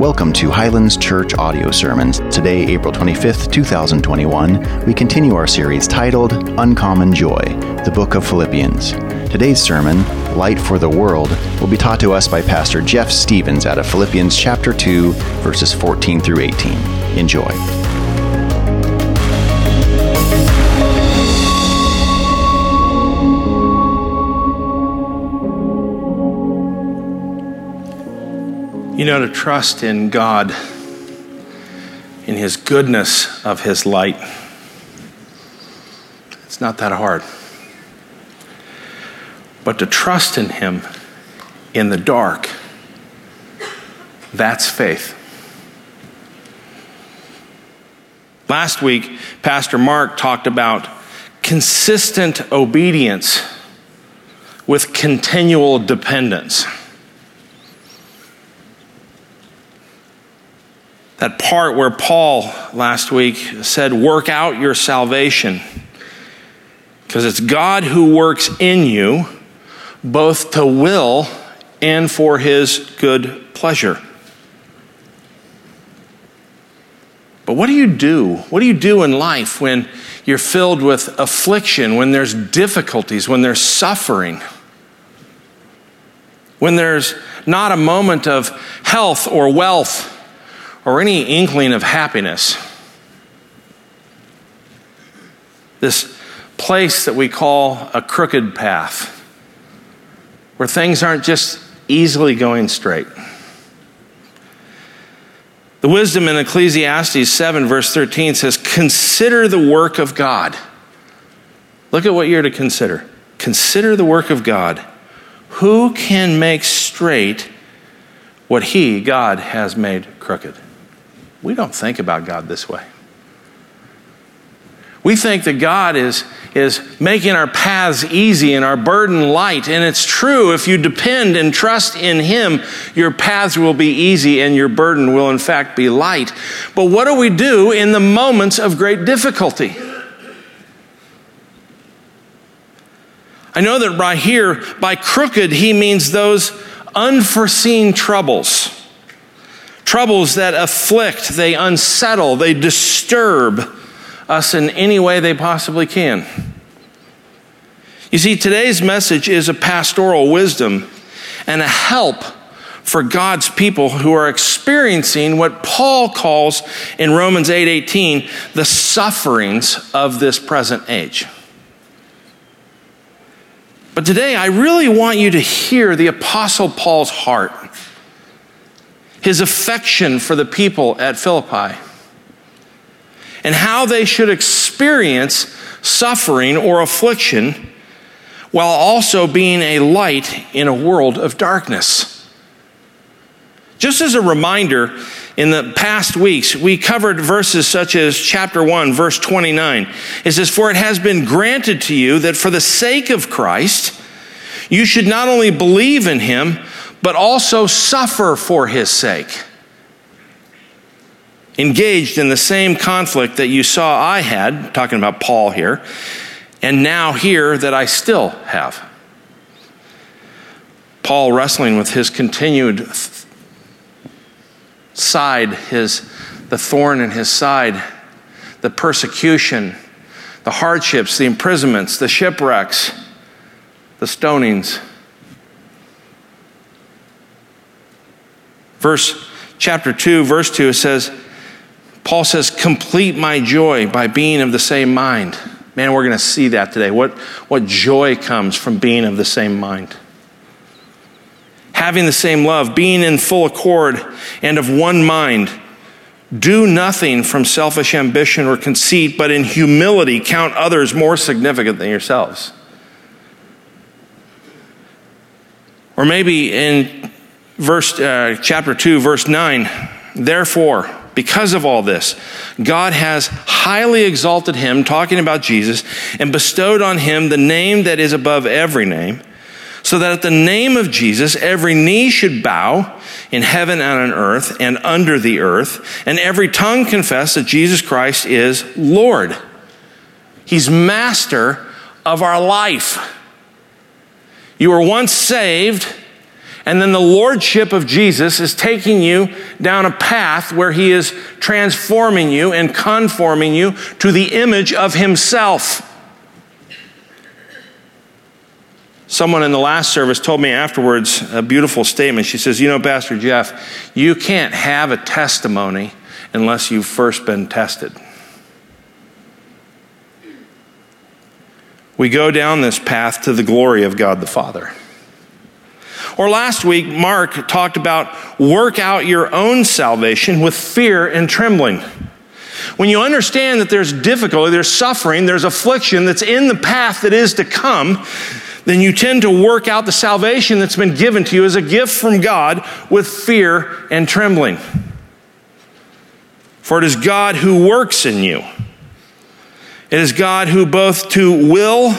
Welcome to Highlands Church Audio Sermons. Today, April 25th, 2021, we continue our series titled Uncommon Joy, the Book of Philippians. Today's sermon, Light for the World, will be taught to us by Pastor Jeff Stevens out of Philippians chapter 2, verses 14 through 18. Enjoy. You know, to trust in God, in His goodness of His light, it's not that hard. But to trust in Him in the dark, that's faith. Last week, Pastor Mark talked about consistent obedience with continual dependence. That part where Paul last week said, Work out your salvation. Because it's God who works in you, both to will and for his good pleasure. But what do you do? What do you do in life when you're filled with affliction, when there's difficulties, when there's suffering? When there's not a moment of health or wealth or any inkling of happiness. This place that we call a crooked path, where things aren't just easily going straight. The wisdom in Ecclesiastes 7, verse 13 says, Consider the work of God. Look at what you're to consider. Consider the work of God. Who can make straight what He, God, has made crooked? We don't think about God this way. We think that God is, is making our paths easy and our burden light. And it's true, if you depend and trust in Him, your paths will be easy and your burden will, in fact, be light. But what do we do in the moments of great difficulty? I know that right here, by crooked, He means those unforeseen troubles troubles that afflict, they unsettle, they disturb us in any way they possibly can. You see, today's message is a pastoral wisdom and a help for God's people who are experiencing what Paul calls in Romans 8:18 the sufferings of this present age. But today I really want you to hear the apostle Paul's heart his affection for the people at Philippi, and how they should experience suffering or affliction while also being a light in a world of darkness. Just as a reminder, in the past weeks, we covered verses such as chapter 1, verse 29. It says, For it has been granted to you that for the sake of Christ, you should not only believe in him, but also suffer for his sake. Engaged in the same conflict that you saw I had, talking about Paul here, and now here that I still have. Paul wrestling with his continued side, his, the thorn in his side, the persecution, the hardships, the imprisonments, the shipwrecks, the stonings. Verse chapter 2, verse 2, it says, Paul says, complete my joy by being of the same mind. Man, we're going to see that today. What, what joy comes from being of the same mind. Having the same love, being in full accord and of one mind. Do nothing from selfish ambition or conceit, but in humility count others more significant than yourselves. Or maybe in verse, uh, chapter 2, verse 9. Therefore, because of all this, God has highly exalted him, talking about Jesus, and bestowed on him the name that is above every name, so that at the name of Jesus every knee should bow in heaven and on earth and under the earth, and every tongue confess that Jesus Christ is Lord. He's master of our life. You were once saved And then the lordship of Jesus is taking you down a path where he is transforming you and conforming you to the image of himself. Someone in the last service told me afterwards a beautiful statement. She says, You know, Pastor Jeff, you can't have a testimony unless you've first been tested. We go down this path to the glory of God the Father. Or last week, Mark talked about work out your own salvation with fear and trembling. When you understand that there's difficulty, there's suffering, there's affliction that's in the path that is to come, then you tend to work out the salvation that's been given to you as a gift from God with fear and trembling. For it is God who works in you. It is God who both to will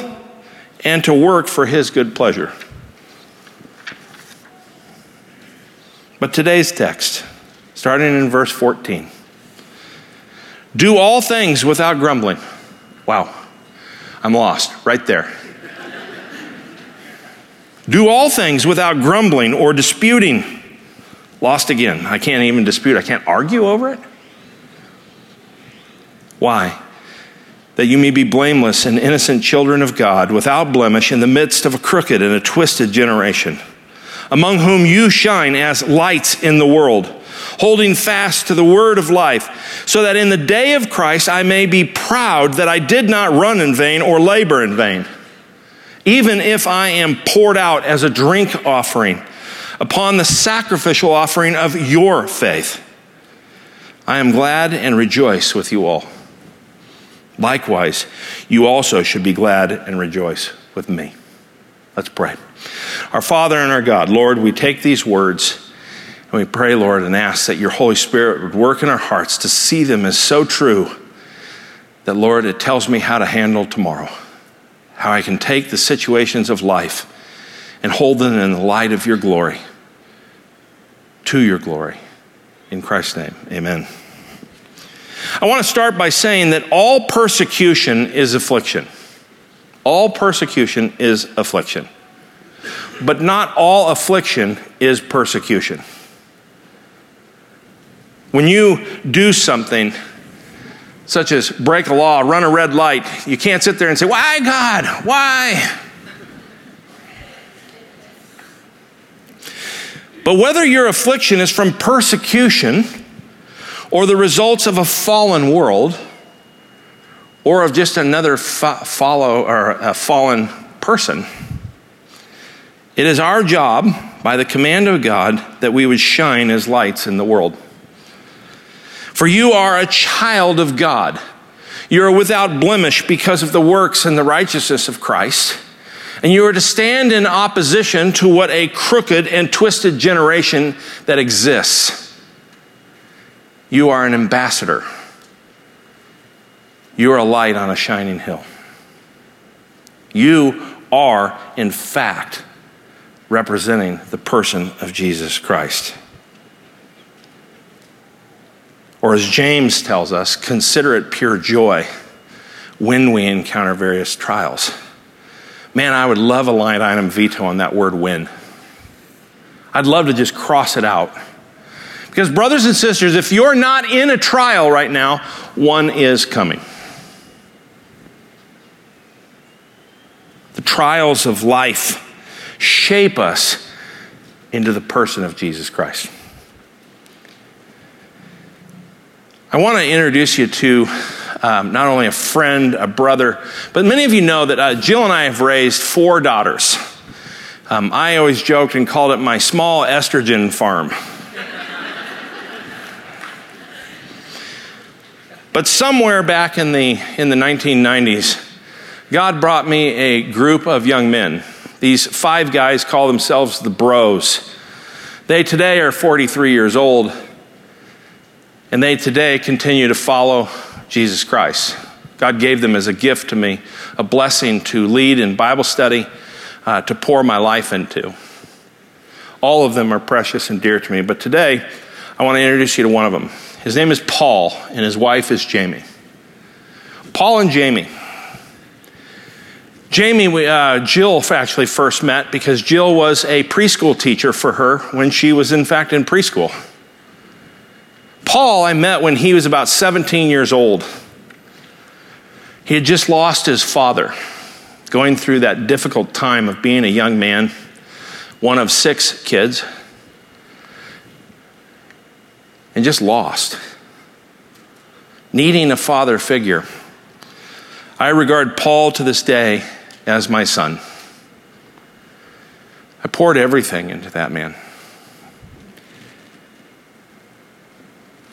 and to work for his good pleasure. But today's text, starting in verse 14 do all things without grumbling. Wow, I'm lost right there. do all things without grumbling or disputing. Lost again. I can't even dispute, I can't argue over it. Why? That you may be blameless and innocent children of God, without blemish, in the midst of a crooked and a twisted generation among whom you shine as lights in the world, holding fast to the word of life, so that in the day of Christ I may be proud that I did not run in vain or labor in vain. Even if I am poured out as a drink offering upon the sacrificial offering of your faith, I am glad and rejoice with you all. Likewise, you also should be glad and rejoice with me. Let's pray. Our Father and our God, Lord, we take these words and we pray, Lord, and ask that your Holy Spirit would work in our hearts to see them as so true that, Lord, it tells me how to handle tomorrow, how I can take the situations of life and hold them in the light of your glory, to your glory. In Christ's name, amen. I want to start by saying that all persecution is affliction. All persecution is affliction. But not all affliction is persecution. When you do something, such as break a law, run a red light, you can't sit there and say, Why, God? Why? But whether your affliction is from persecution or the results of a fallen world, or of just another fo- follow or a fallen person. It is our job, by the command of God, that we would shine as lights in the world. For you are a child of God. You are without blemish because of the works and the righteousness of Christ. And you are to stand in opposition to what a crooked and twisted generation that exists. You are an ambassador you are a light on a shining hill. You are, in fact, representing the person of Jesus Christ. Or as James tells us, consider it pure joy when we encounter various trials. Man, I would love a line item veto on that word when. I'd love to just cross it out. Because, brothers and sisters, if you're not in a trial right now, one is coming. The trials of life shape us into the person of Jesus Christ. I want to introduce you to um, not only a friend, a brother, but many of you know that uh, Jill and I have raised four daughters. Um, I always joked and called it my small estrogen farm. but somewhere back in the, in the 1990s, God brought me a group of young men. These five guys call themselves the Bros. They today are 43 years old, and they today continue to follow Jesus Christ. God gave them as a gift to me, a blessing to lead in Bible study, uh, to pour my life into. All of them are precious and dear to me, but today I want to introduce you to one of them. His name is Paul, and his wife is Jamie. Paul and Jamie Jamie, we, uh, Jill actually first met because Jill was a preschool teacher for her when she was, in fact, in preschool. Paul, I met when he was about 17 years old. He had just lost his father, going through that difficult time of being a young man, one of six kids, and just lost, needing a father figure. I regard Paul to this day as my son. I poured everything into that man.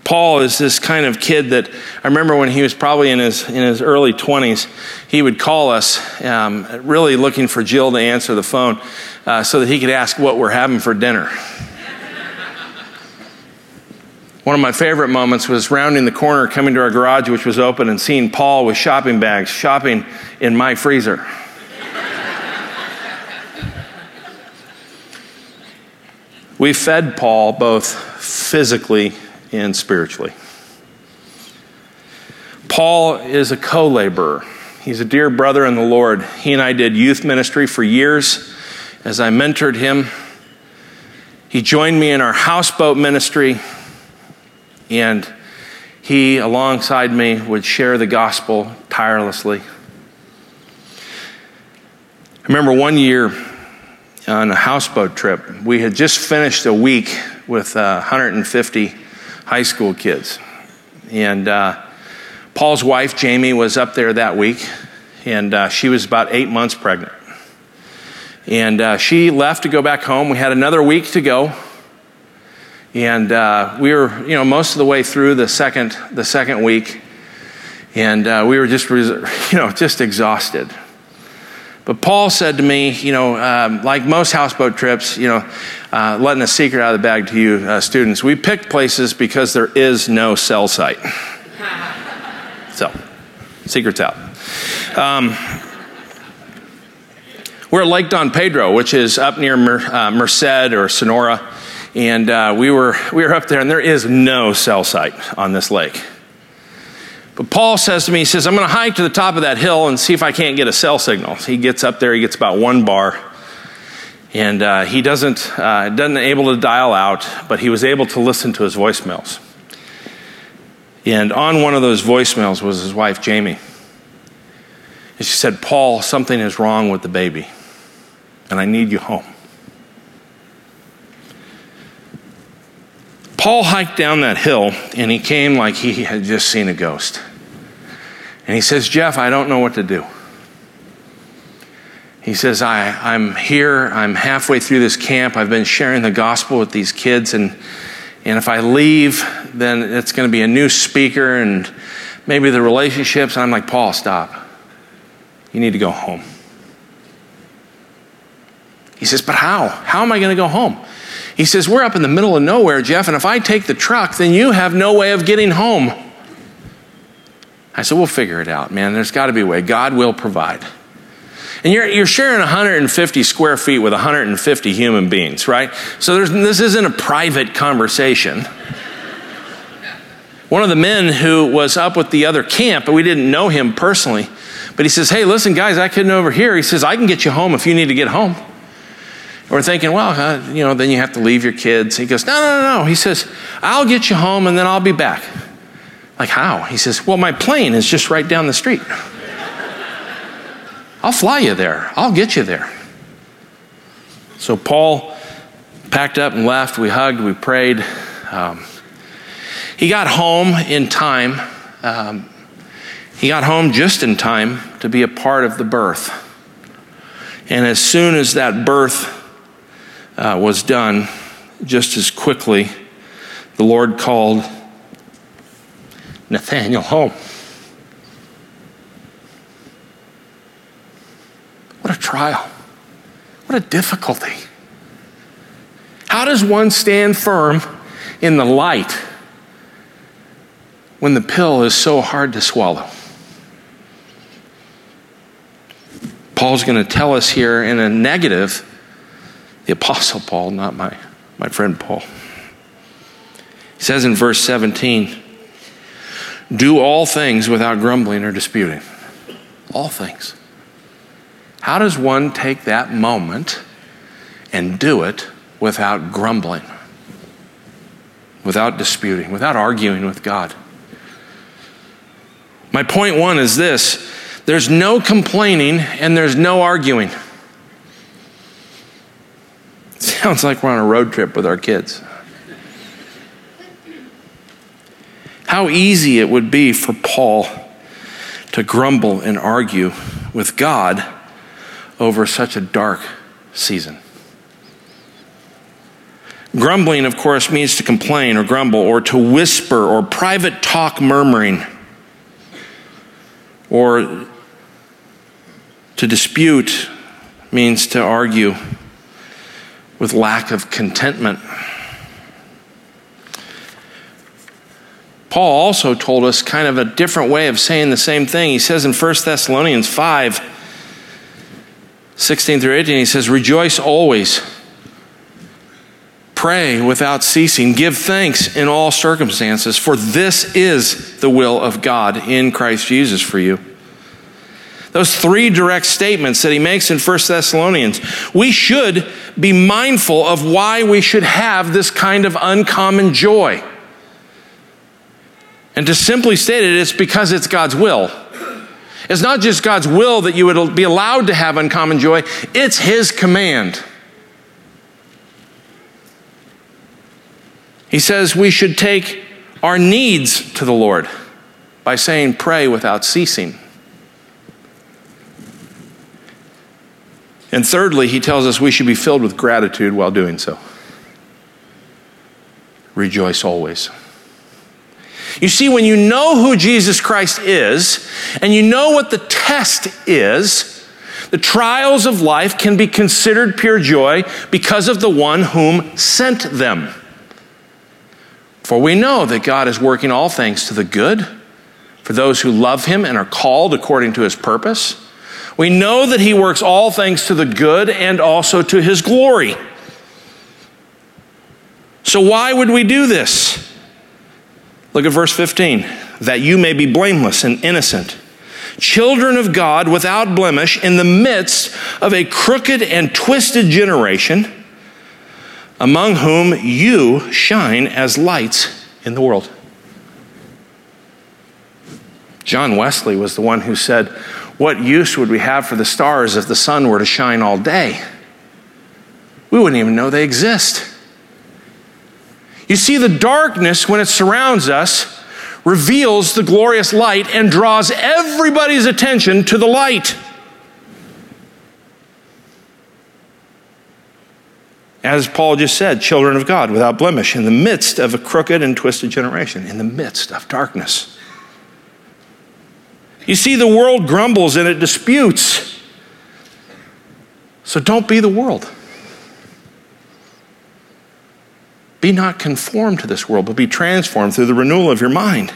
Paul is this kind of kid that I remember when he was probably in his, in his early 20s, he would call us, um, really looking for Jill to answer the phone uh, so that he could ask what we're having for dinner. One of my favorite moments was rounding the corner, coming to our garage, which was open, and seeing Paul with shopping bags shopping in my freezer. We fed Paul both physically and spiritually. Paul is a co laborer. He's a dear brother in the Lord. He and I did youth ministry for years as I mentored him. He joined me in our houseboat ministry, and he, alongside me, would share the gospel tirelessly. I remember one year on a houseboat trip, we had just finished a week with uh, 150 high school kids. And uh, Paul's wife, Jamie, was up there that week, and uh, she was about eight months pregnant. And uh, she left to go back home. We had another week to go. And uh, we were, you know, most of the way through the second, the second week. And uh, we were just, you know, just exhausted. But Paul said to me, you know, um, like most houseboat trips, you know, uh, letting a secret out of the bag to you uh, students, we picked places because there is no cell site. so, secret's out. Um, we're at Lake Don Pedro, which is up near Mer- uh, Merced or Sonora, and uh, we were we were up there, and there is no cell site on this lake. But Paul says to me, he says, I'm going to hike to the top of that hill and see if I can't get a cell signal. He gets up there, he gets about one bar. And uh, he doesn't, uh, doesn't able to dial out, but he was able to listen to his voicemails. And on one of those voicemails was his wife, Jamie. And she said, Paul, something is wrong with the baby, and I need you home. Paul hiked down that hill, and he came like he had just seen a ghost. And he says, Jeff, I don't know what to do. He says, I, I'm here, I'm halfway through this camp, I've been sharing the gospel with these kids, and, and if I leave, then it's going to be a new speaker and maybe the relationships. And I'm like, Paul, stop. You need to go home. He says, But how? How am I going to go home? He says, We're up in the middle of nowhere, Jeff, and if I take the truck, then you have no way of getting home. I said, We'll figure it out, man. There's got to be a way. God will provide. And you're, you're sharing 150 square feet with 150 human beings, right? So this isn't a private conversation. One of the men who was up with the other camp, but we didn't know him personally, but he says, Hey, listen, guys, I couldn't overhear. He says, I can get you home if you need to get home. And we're thinking, well, uh, you know, then you have to leave your kids. He goes, No, no, no, no. He says, I'll get you home and then I'll be back. Like, how? He says, Well, my plane is just right down the street. I'll fly you there, I'll get you there. So Paul packed up and left. We hugged, we prayed. Um, he got home in time. Um, he got home just in time to be a part of the birth. And as soon as that birth uh, was done, just as quickly, the Lord called Nathaniel home. What a trial. What a difficulty. How does one stand firm in the light when the pill is so hard to swallow? Paul's going to tell us here in a negative, the Apostle Paul, not my, my friend Paul. He says in verse 17, do all things without grumbling or disputing. All things. How does one take that moment and do it without grumbling, without disputing, without arguing with God? My point one is this there's no complaining and there's no arguing. Sounds like we're on a road trip with our kids. How easy it would be for Paul to grumble and argue with God over such a dark season. Grumbling, of course, means to complain or grumble or to whisper or private talk murmuring or to dispute means to argue with lack of contentment. Paul also told us kind of a different way of saying the same thing. He says in 1 Thessalonians 5 16 through 18, he says, Rejoice always, pray without ceasing, give thanks in all circumstances, for this is the will of God in Christ Jesus for you. Those three direct statements that he makes in 1 Thessalonians, we should be mindful of why we should have this kind of uncommon joy. And to simply state it, it's because it's God's will. It's not just God's will that you would be allowed to have uncommon joy, it's His command. He says we should take our needs to the Lord by saying, Pray without ceasing. And thirdly, he tells us we should be filled with gratitude while doing so. Rejoice always. You see, when you know who Jesus Christ is and you know what the test is, the trials of life can be considered pure joy because of the one whom sent them. For we know that God is working all things to the good for those who love him and are called according to his purpose. We know that he works all things to the good and also to his glory. So, why would we do this? Look at verse 15 that you may be blameless and innocent, children of God without blemish in the midst of a crooked and twisted generation, among whom you shine as lights in the world. John Wesley was the one who said, what use would we have for the stars if the sun were to shine all day? We wouldn't even know they exist. You see, the darkness, when it surrounds us, reveals the glorious light and draws everybody's attention to the light. As Paul just said, children of God without blemish, in the midst of a crooked and twisted generation, in the midst of darkness. You see, the world grumbles and it disputes. So don't be the world. Be not conformed to this world, but be transformed through the renewal of your mind.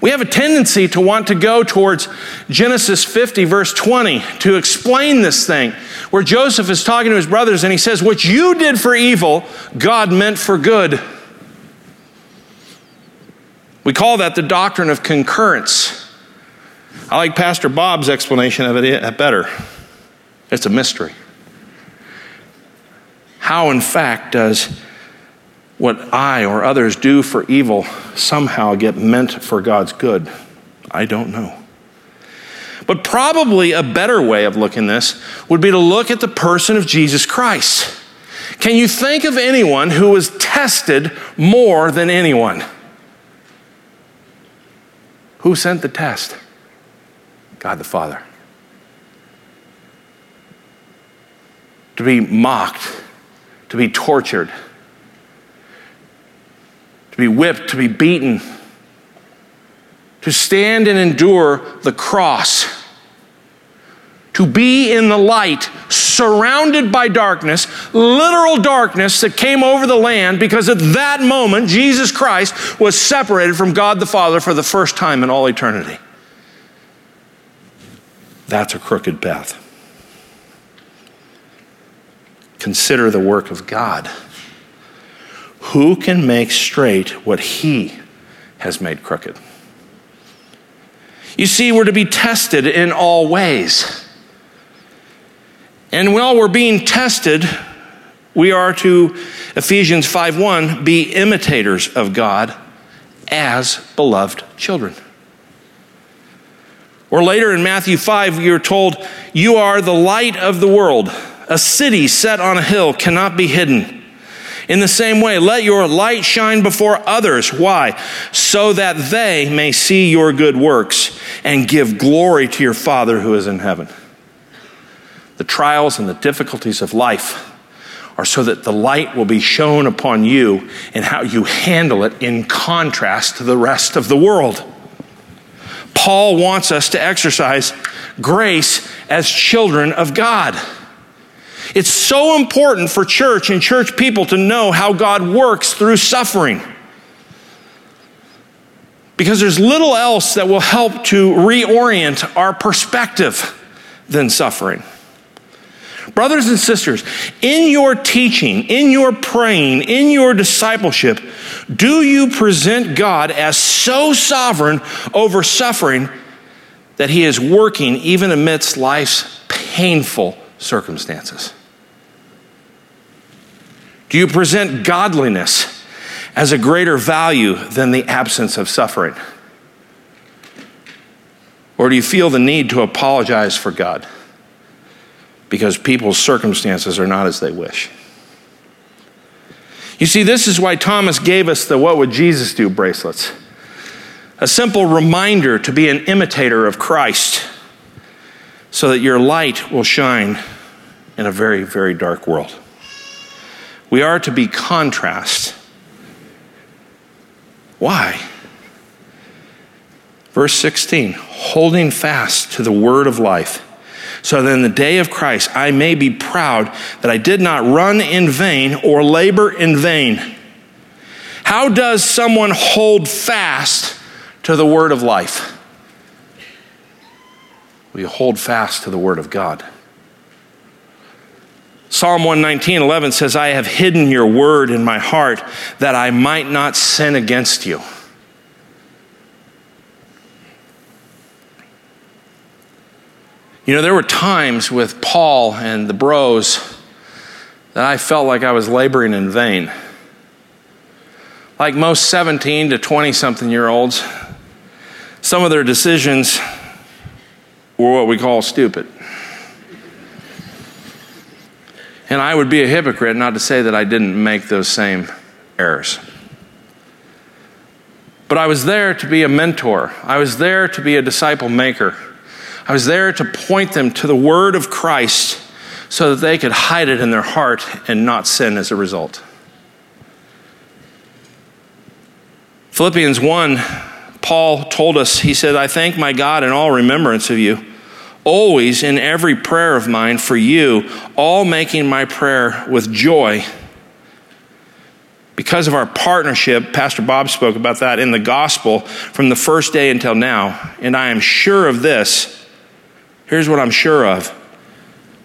We have a tendency to want to go towards Genesis 50, verse 20, to explain this thing, where Joseph is talking to his brothers and he says, What you did for evil, God meant for good. We call that the doctrine of concurrence. I like Pastor Bob's explanation of it better. It's a mystery. How, in fact, does what I or others do for evil somehow get meant for God's good? I don't know. But probably a better way of looking this would be to look at the person of Jesus Christ. Can you think of anyone who was tested more than anyone? Who sent the test? God the Father. To be mocked, to be tortured, to be whipped, to be beaten, to stand and endure the cross, to be in the light, surrounded by darkness, literal darkness that came over the land because at that moment Jesus Christ was separated from God the Father for the first time in all eternity. That's a crooked path. Consider the work of God. Who can make straight what he has made crooked? You see, we're to be tested in all ways. And while we're being tested, we are to Ephesians 5:1 be imitators of God as beloved children. Or later in Matthew 5, you're told, You are the light of the world. A city set on a hill cannot be hidden. In the same way, let your light shine before others. Why? So that they may see your good works and give glory to your Father who is in heaven. The trials and the difficulties of life are so that the light will be shown upon you and how you handle it in contrast to the rest of the world. Paul wants us to exercise grace as children of God. It's so important for church and church people to know how God works through suffering. Because there's little else that will help to reorient our perspective than suffering. Brothers and sisters, in your teaching, in your praying, in your discipleship, do you present God as so sovereign over suffering that he is working even amidst life's painful circumstances? Do you present godliness as a greater value than the absence of suffering? Or do you feel the need to apologize for God because people's circumstances are not as they wish? You see, this is why Thomas gave us the What Would Jesus Do bracelets. A simple reminder to be an imitator of Christ so that your light will shine in a very, very dark world. We are to be contrast. Why? Verse 16, holding fast to the word of life, so that in the day of Christ I may be proud that I did not run in vain or labor in vain. How does someone hold fast to the word of life? We hold fast to the word of God. Psalm 119, 11 says, I have hidden your word in my heart that I might not sin against you. You know, there were times with Paul and the bros that I felt like I was laboring in vain. Like most 17 to 20 something year olds, some of their decisions were what we call stupid. And I would be a hypocrite not to say that I didn't make those same errors. But I was there to be a mentor, I was there to be a disciple maker. I was there to point them to the word of Christ so that they could hide it in their heart and not sin as a result. Philippians 1, Paul told us, he said, I thank my God in all remembrance of you always in every prayer of mine for you, all making my prayer with joy. Because of our partnership, Pastor Bob spoke about that in the gospel from the first day until now. And I am sure of this. Here's what I'm sure of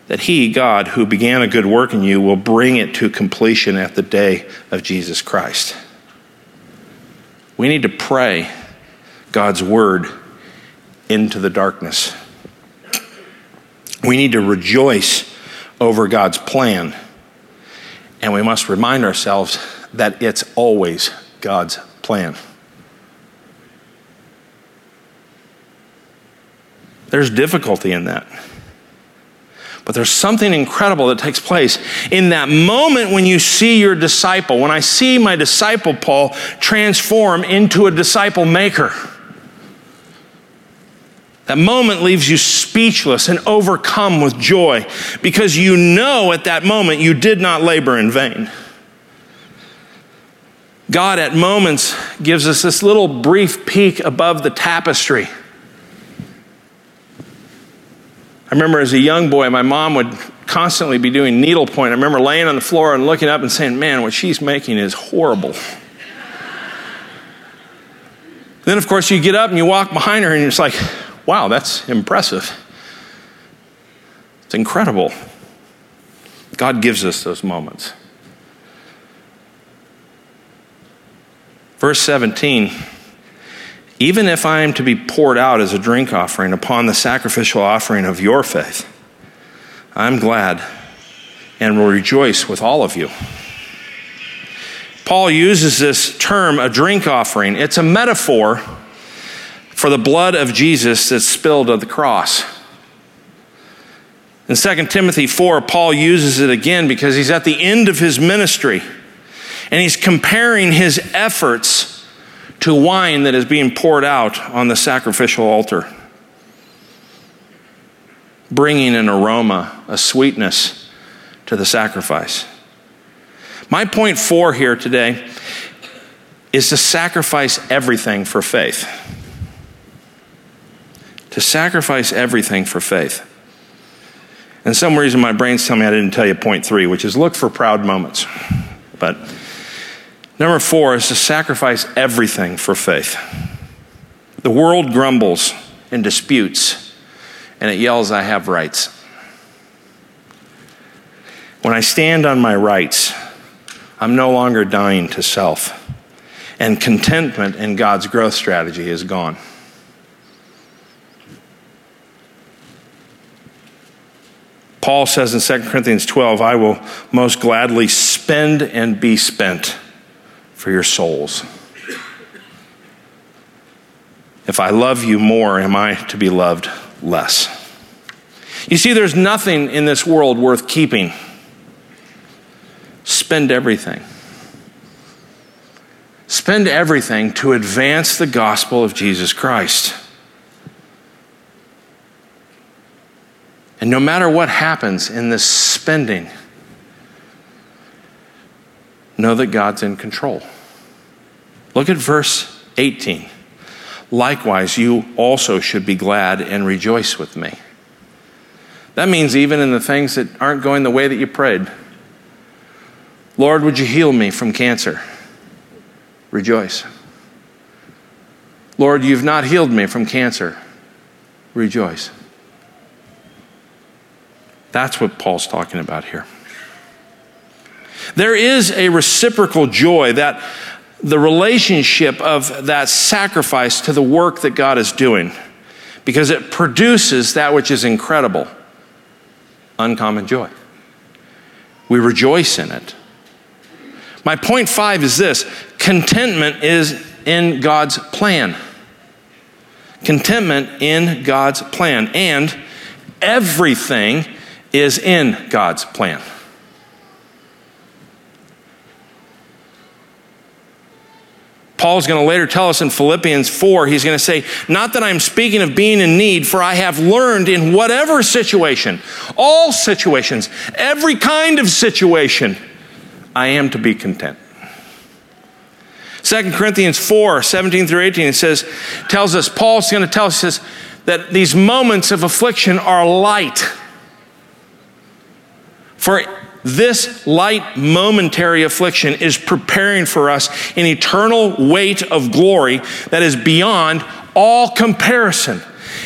that He, God, who began a good work in you, will bring it to completion at the day of Jesus Christ. We need to pray God's word into the darkness. We need to rejoice over God's plan. And we must remind ourselves that it's always God's plan. There's difficulty in that. But there's something incredible that takes place in that moment when you see your disciple. When I see my disciple, Paul, transform into a disciple maker. That moment leaves you speechless and overcome with joy because you know at that moment you did not labor in vain. God, at moments, gives us this little brief peek above the tapestry. I remember as a young boy, my mom would constantly be doing needlepoint. I remember laying on the floor and looking up and saying, Man, what she's making is horrible. then, of course, you get up and you walk behind her and you're like, Wow, that's impressive. It's incredible. God gives us those moments. Verse 17 Even if I am to be poured out as a drink offering upon the sacrificial offering of your faith, I'm glad and will rejoice with all of you. Paul uses this term, a drink offering. It's a metaphor for the blood of Jesus that's spilled at the cross. In 2 Timothy 4, Paul uses it again because he's at the end of his ministry and he's comparing his efforts to wine that is being poured out on the sacrificial altar bringing an aroma, a sweetness to the sacrifice. My point four here today is to sacrifice everything for faith. To sacrifice everything for faith. And some reason my brain's telling me I didn't tell you point three, which is look for proud moments. But number four is to sacrifice everything for faith. The world grumbles and disputes and it yells, I have rights. When I stand on my rights, I'm no longer dying to self, and contentment in God's growth strategy is gone. Paul says in 2 Corinthians 12, I will most gladly spend and be spent for your souls. If I love you more, am I to be loved less. You see, there's nothing in this world worth keeping. Spend everything. Spend everything to advance the gospel of Jesus Christ. And no matter what happens in this spending, know that God's in control. Look at verse 18. Likewise, you also should be glad and rejoice with me. That means even in the things that aren't going the way that you prayed. Lord, would you heal me from cancer? Rejoice. Lord, you've not healed me from cancer. Rejoice. That's what Paul's talking about here. There is a reciprocal joy that the relationship of that sacrifice to the work that God is doing because it produces that which is incredible uncommon joy. We rejoice in it. My point five is this contentment is in God's plan. Contentment in God's plan. And everything is in God's plan. Paul's going to later tell us in Philippians 4, he's going to say, Not that I'm speaking of being in need, for I have learned in whatever situation, all situations, every kind of situation, I am to be content. 2 Corinthians 4, 17 through 18, it says, tells us, Paul's going to tell us that these moments of affliction are light. For this light momentary affliction is preparing for us an eternal weight of glory that is beyond all comparison.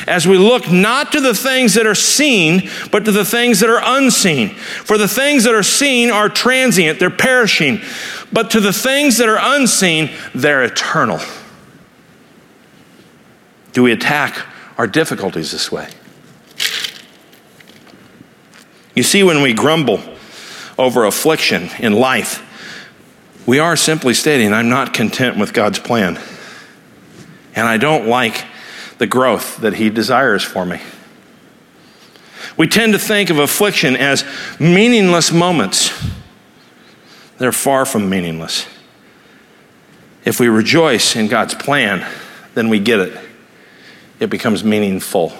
As we look not to the things that are seen, but to the things that are unseen. For the things that are seen are transient, they're perishing. But to the things that are unseen, they're eternal. Do we attack our difficulties this way? You see, when we grumble, over affliction in life, we are simply stating, I'm not content with God's plan. And I don't like the growth that He desires for me. We tend to think of affliction as meaningless moments. They're far from meaningless. If we rejoice in God's plan, then we get it. It becomes meaningful.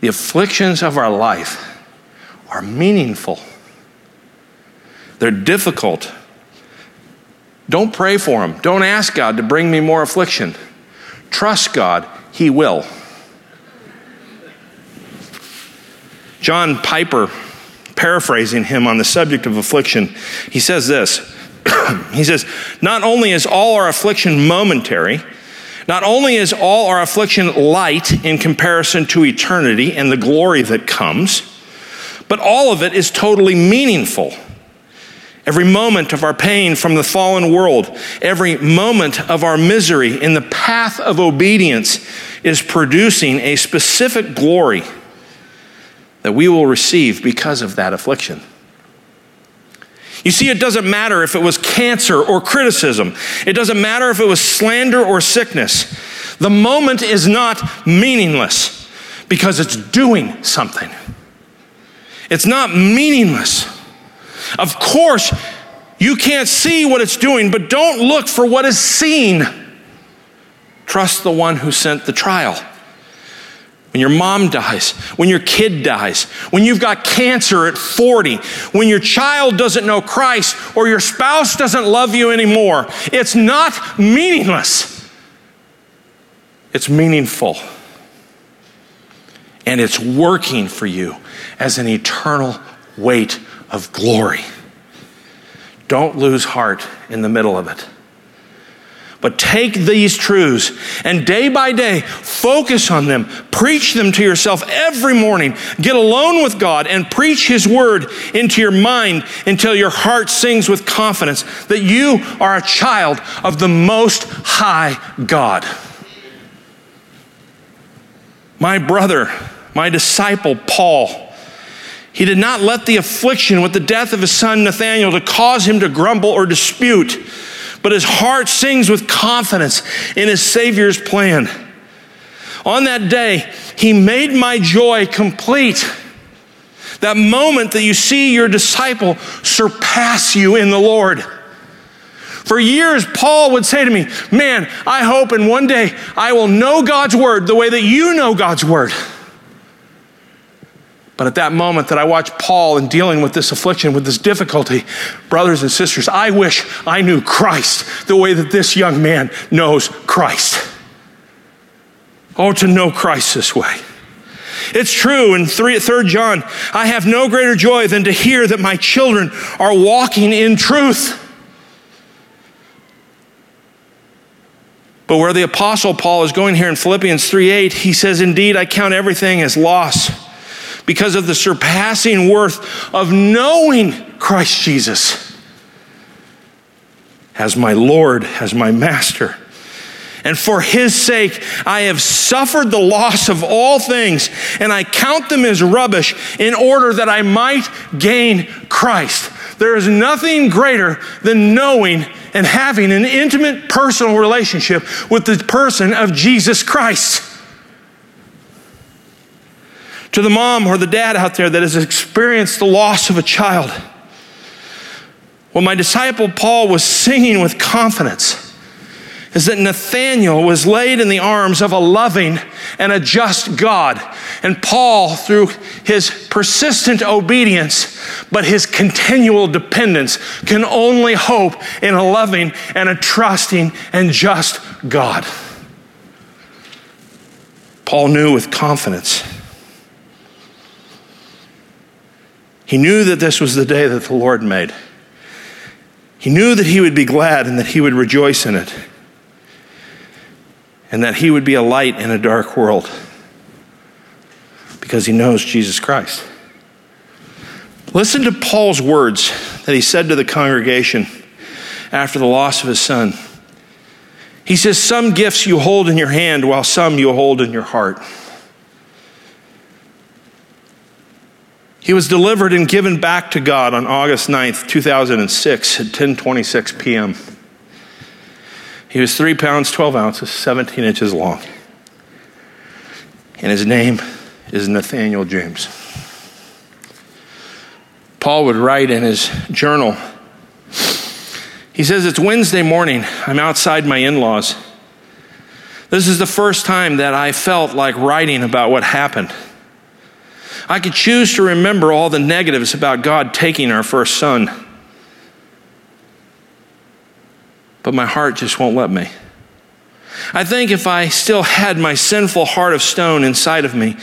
The afflictions of our life are meaningful. They're difficult. Don't pray for them. Don't ask God to bring me more affliction. Trust God, He will. John Piper, paraphrasing him on the subject of affliction, he says this He says, Not only is all our affliction momentary, not only is all our affliction light in comparison to eternity and the glory that comes, but all of it is totally meaningful Every moment of our pain from the fallen world, every moment of our misery in the path of obedience is producing a specific glory that we will receive because of that affliction. You see, it doesn't matter if it was cancer or criticism. It doesn't matter if it was slander or sickness. The moment is not meaningless because it's doing something. It's not meaningless. Of course, you can't see what it's doing, but don't look for what is seen. Trust the one who sent the trial when your mom dies, when your kid dies, when you've got cancer at 40, when your child doesn't know Christ or your spouse doesn't love you anymore. It's not meaningless, it's meaningful. And it's working for you as an eternal weight of glory. Don't lose heart in the middle of it. But take these truths and day by day focus on them. Preach them to yourself every morning. Get alone with God and preach His word into your mind until your heart sings with confidence that you are a child of the Most High God. My brother, my disciple Paul, he did not let the affliction with the death of his son Nathaniel to cause him to grumble or dispute but his heart sings with confidence in his Savior's plan. On that day, he made my joy complete. That moment that you see your disciple surpass you in the Lord. For years, Paul would say to me, Man, I hope in one day I will know God's word the way that you know God's word. But at that moment that I watched Paul in dealing with this affliction, with this difficulty, brothers and sisters, I wish I knew Christ the way that this young man knows Christ. Oh, to know Christ this way. It's true in 3, 3 John, I have no greater joy than to hear that my children are walking in truth. But where the apostle Paul is going here in Philippians 3 8, he says, Indeed, I count everything as loss because of the surpassing worth of knowing Christ Jesus as my Lord, as my Master. And for his sake, I have suffered the loss of all things, and I count them as rubbish in order that I might gain Christ. There is nothing greater than knowing and having an intimate personal relationship with the person of Jesus Christ to the mom or the dad out there that has experienced the loss of a child. What my disciple Paul was singing with confidence is that Nathaniel was laid in the arms of a loving and a just God. And Paul, through his persistent obedience, but his continual dependence, can only hope in a loving and a trusting and just God. Paul knew with confidence He knew that this was the day that the Lord made. He knew that he would be glad and that he would rejoice in it, and that he would be a light in a dark world because he knows Jesus Christ. Listen to Paul's words that he said to the congregation after the loss of his son. He says, Some gifts you hold in your hand, while some you hold in your heart. He was delivered and given back to God on August 9th, 2006 at 10:26 p.m. He was 3 pounds 12 ounces, 17 inches long. And his name is Nathaniel James. Paul would write in his journal. He says, It's Wednesday morning. I'm outside my in laws. This is the first time that I felt like writing about what happened. I could choose to remember all the negatives about God taking our first son. But my heart just won't let me. I think if I still had my sinful heart of stone inside of me,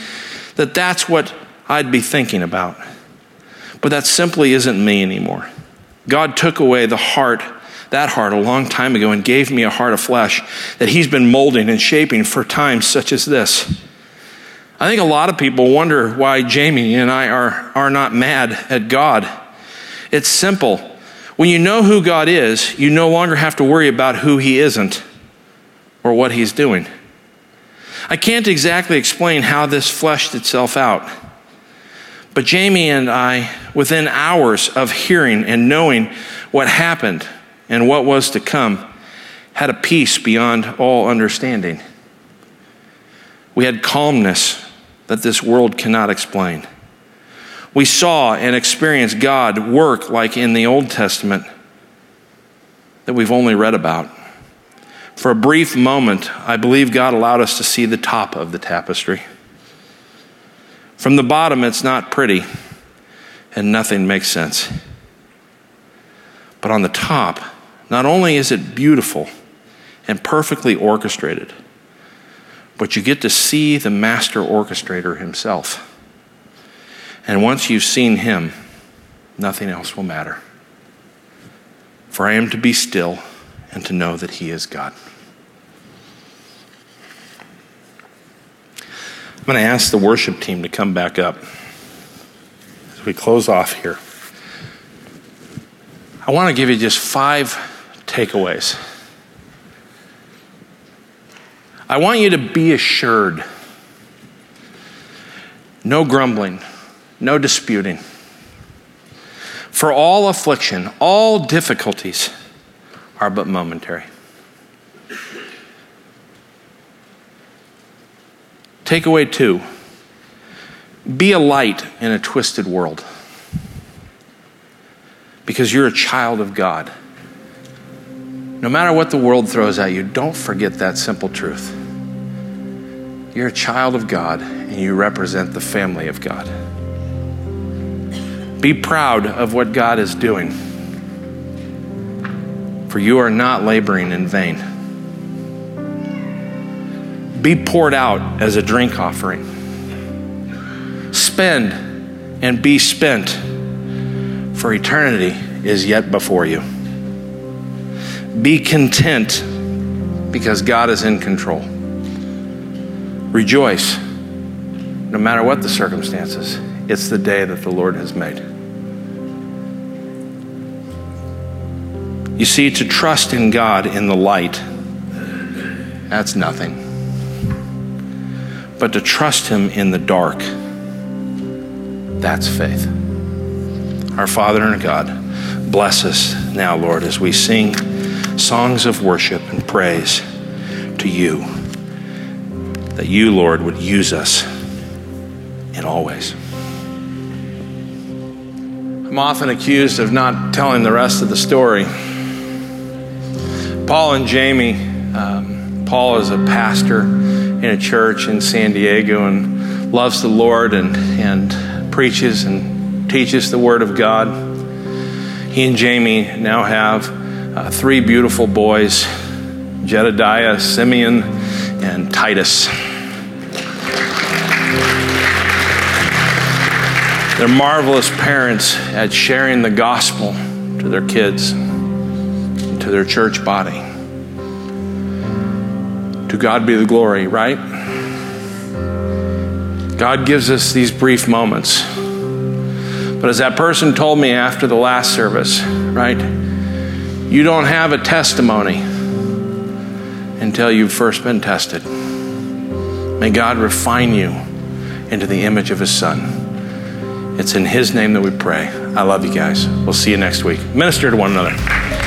that that's what I'd be thinking about. But that simply isn't me anymore. God took away the heart, that heart, a long time ago and gave me a heart of flesh that He's been molding and shaping for times such as this. I think a lot of people wonder why Jamie and I are, are not mad at God. It's simple. When you know who God is, you no longer have to worry about who He isn't or what He's doing. I can't exactly explain how this fleshed itself out. But Jamie and I, within hours of hearing and knowing what happened and what was to come, had a peace beyond all understanding. We had calmness that this world cannot explain. We saw and experienced God work like in the Old Testament that we've only read about. For a brief moment, I believe God allowed us to see the top of the tapestry. From the bottom, it's not pretty and nothing makes sense. But on the top, not only is it beautiful and perfectly orchestrated, but you get to see the master orchestrator himself. And once you've seen him, nothing else will matter. For I am to be still and to know that he is God. I'm going to ask the worship team to come back up as we close off here. I want to give you just five takeaways. I want you to be assured no grumbling, no disputing. For all affliction, all difficulties are but momentary. Takeaway two be a light in a twisted world because you're a child of God. No matter what the world throws at you, don't forget that simple truth. You're a child of God and you represent the family of God. Be proud of what God is doing, for you are not laboring in vain. Be poured out as a drink offering. Spend and be spent, for eternity is yet before you. Be content because God is in control. Rejoice no matter what the circumstances. It's the day that the Lord has made. You see, to trust in God in the light, that's nothing. But to trust Him in the dark, that's faith. Our Father and God, bless us now, Lord, as we sing songs of worship and praise to you. That you, Lord, would use us in all ways. I'm often accused of not telling the rest of the story. Paul and Jamie, um, Paul is a pastor in a church in San Diego and loves the Lord and, and preaches and teaches the Word of God. He and Jamie now have uh, three beautiful boys Jedediah, Simeon, and Titus. They're marvelous parents at sharing the gospel to their kids, to their church body. To God be the glory, right? God gives us these brief moments. But as that person told me after the last service, right? You don't have a testimony until you've first been tested. May God refine you into the image of His Son. It's in His name that we pray. I love you guys. We'll see you next week. Minister to one another.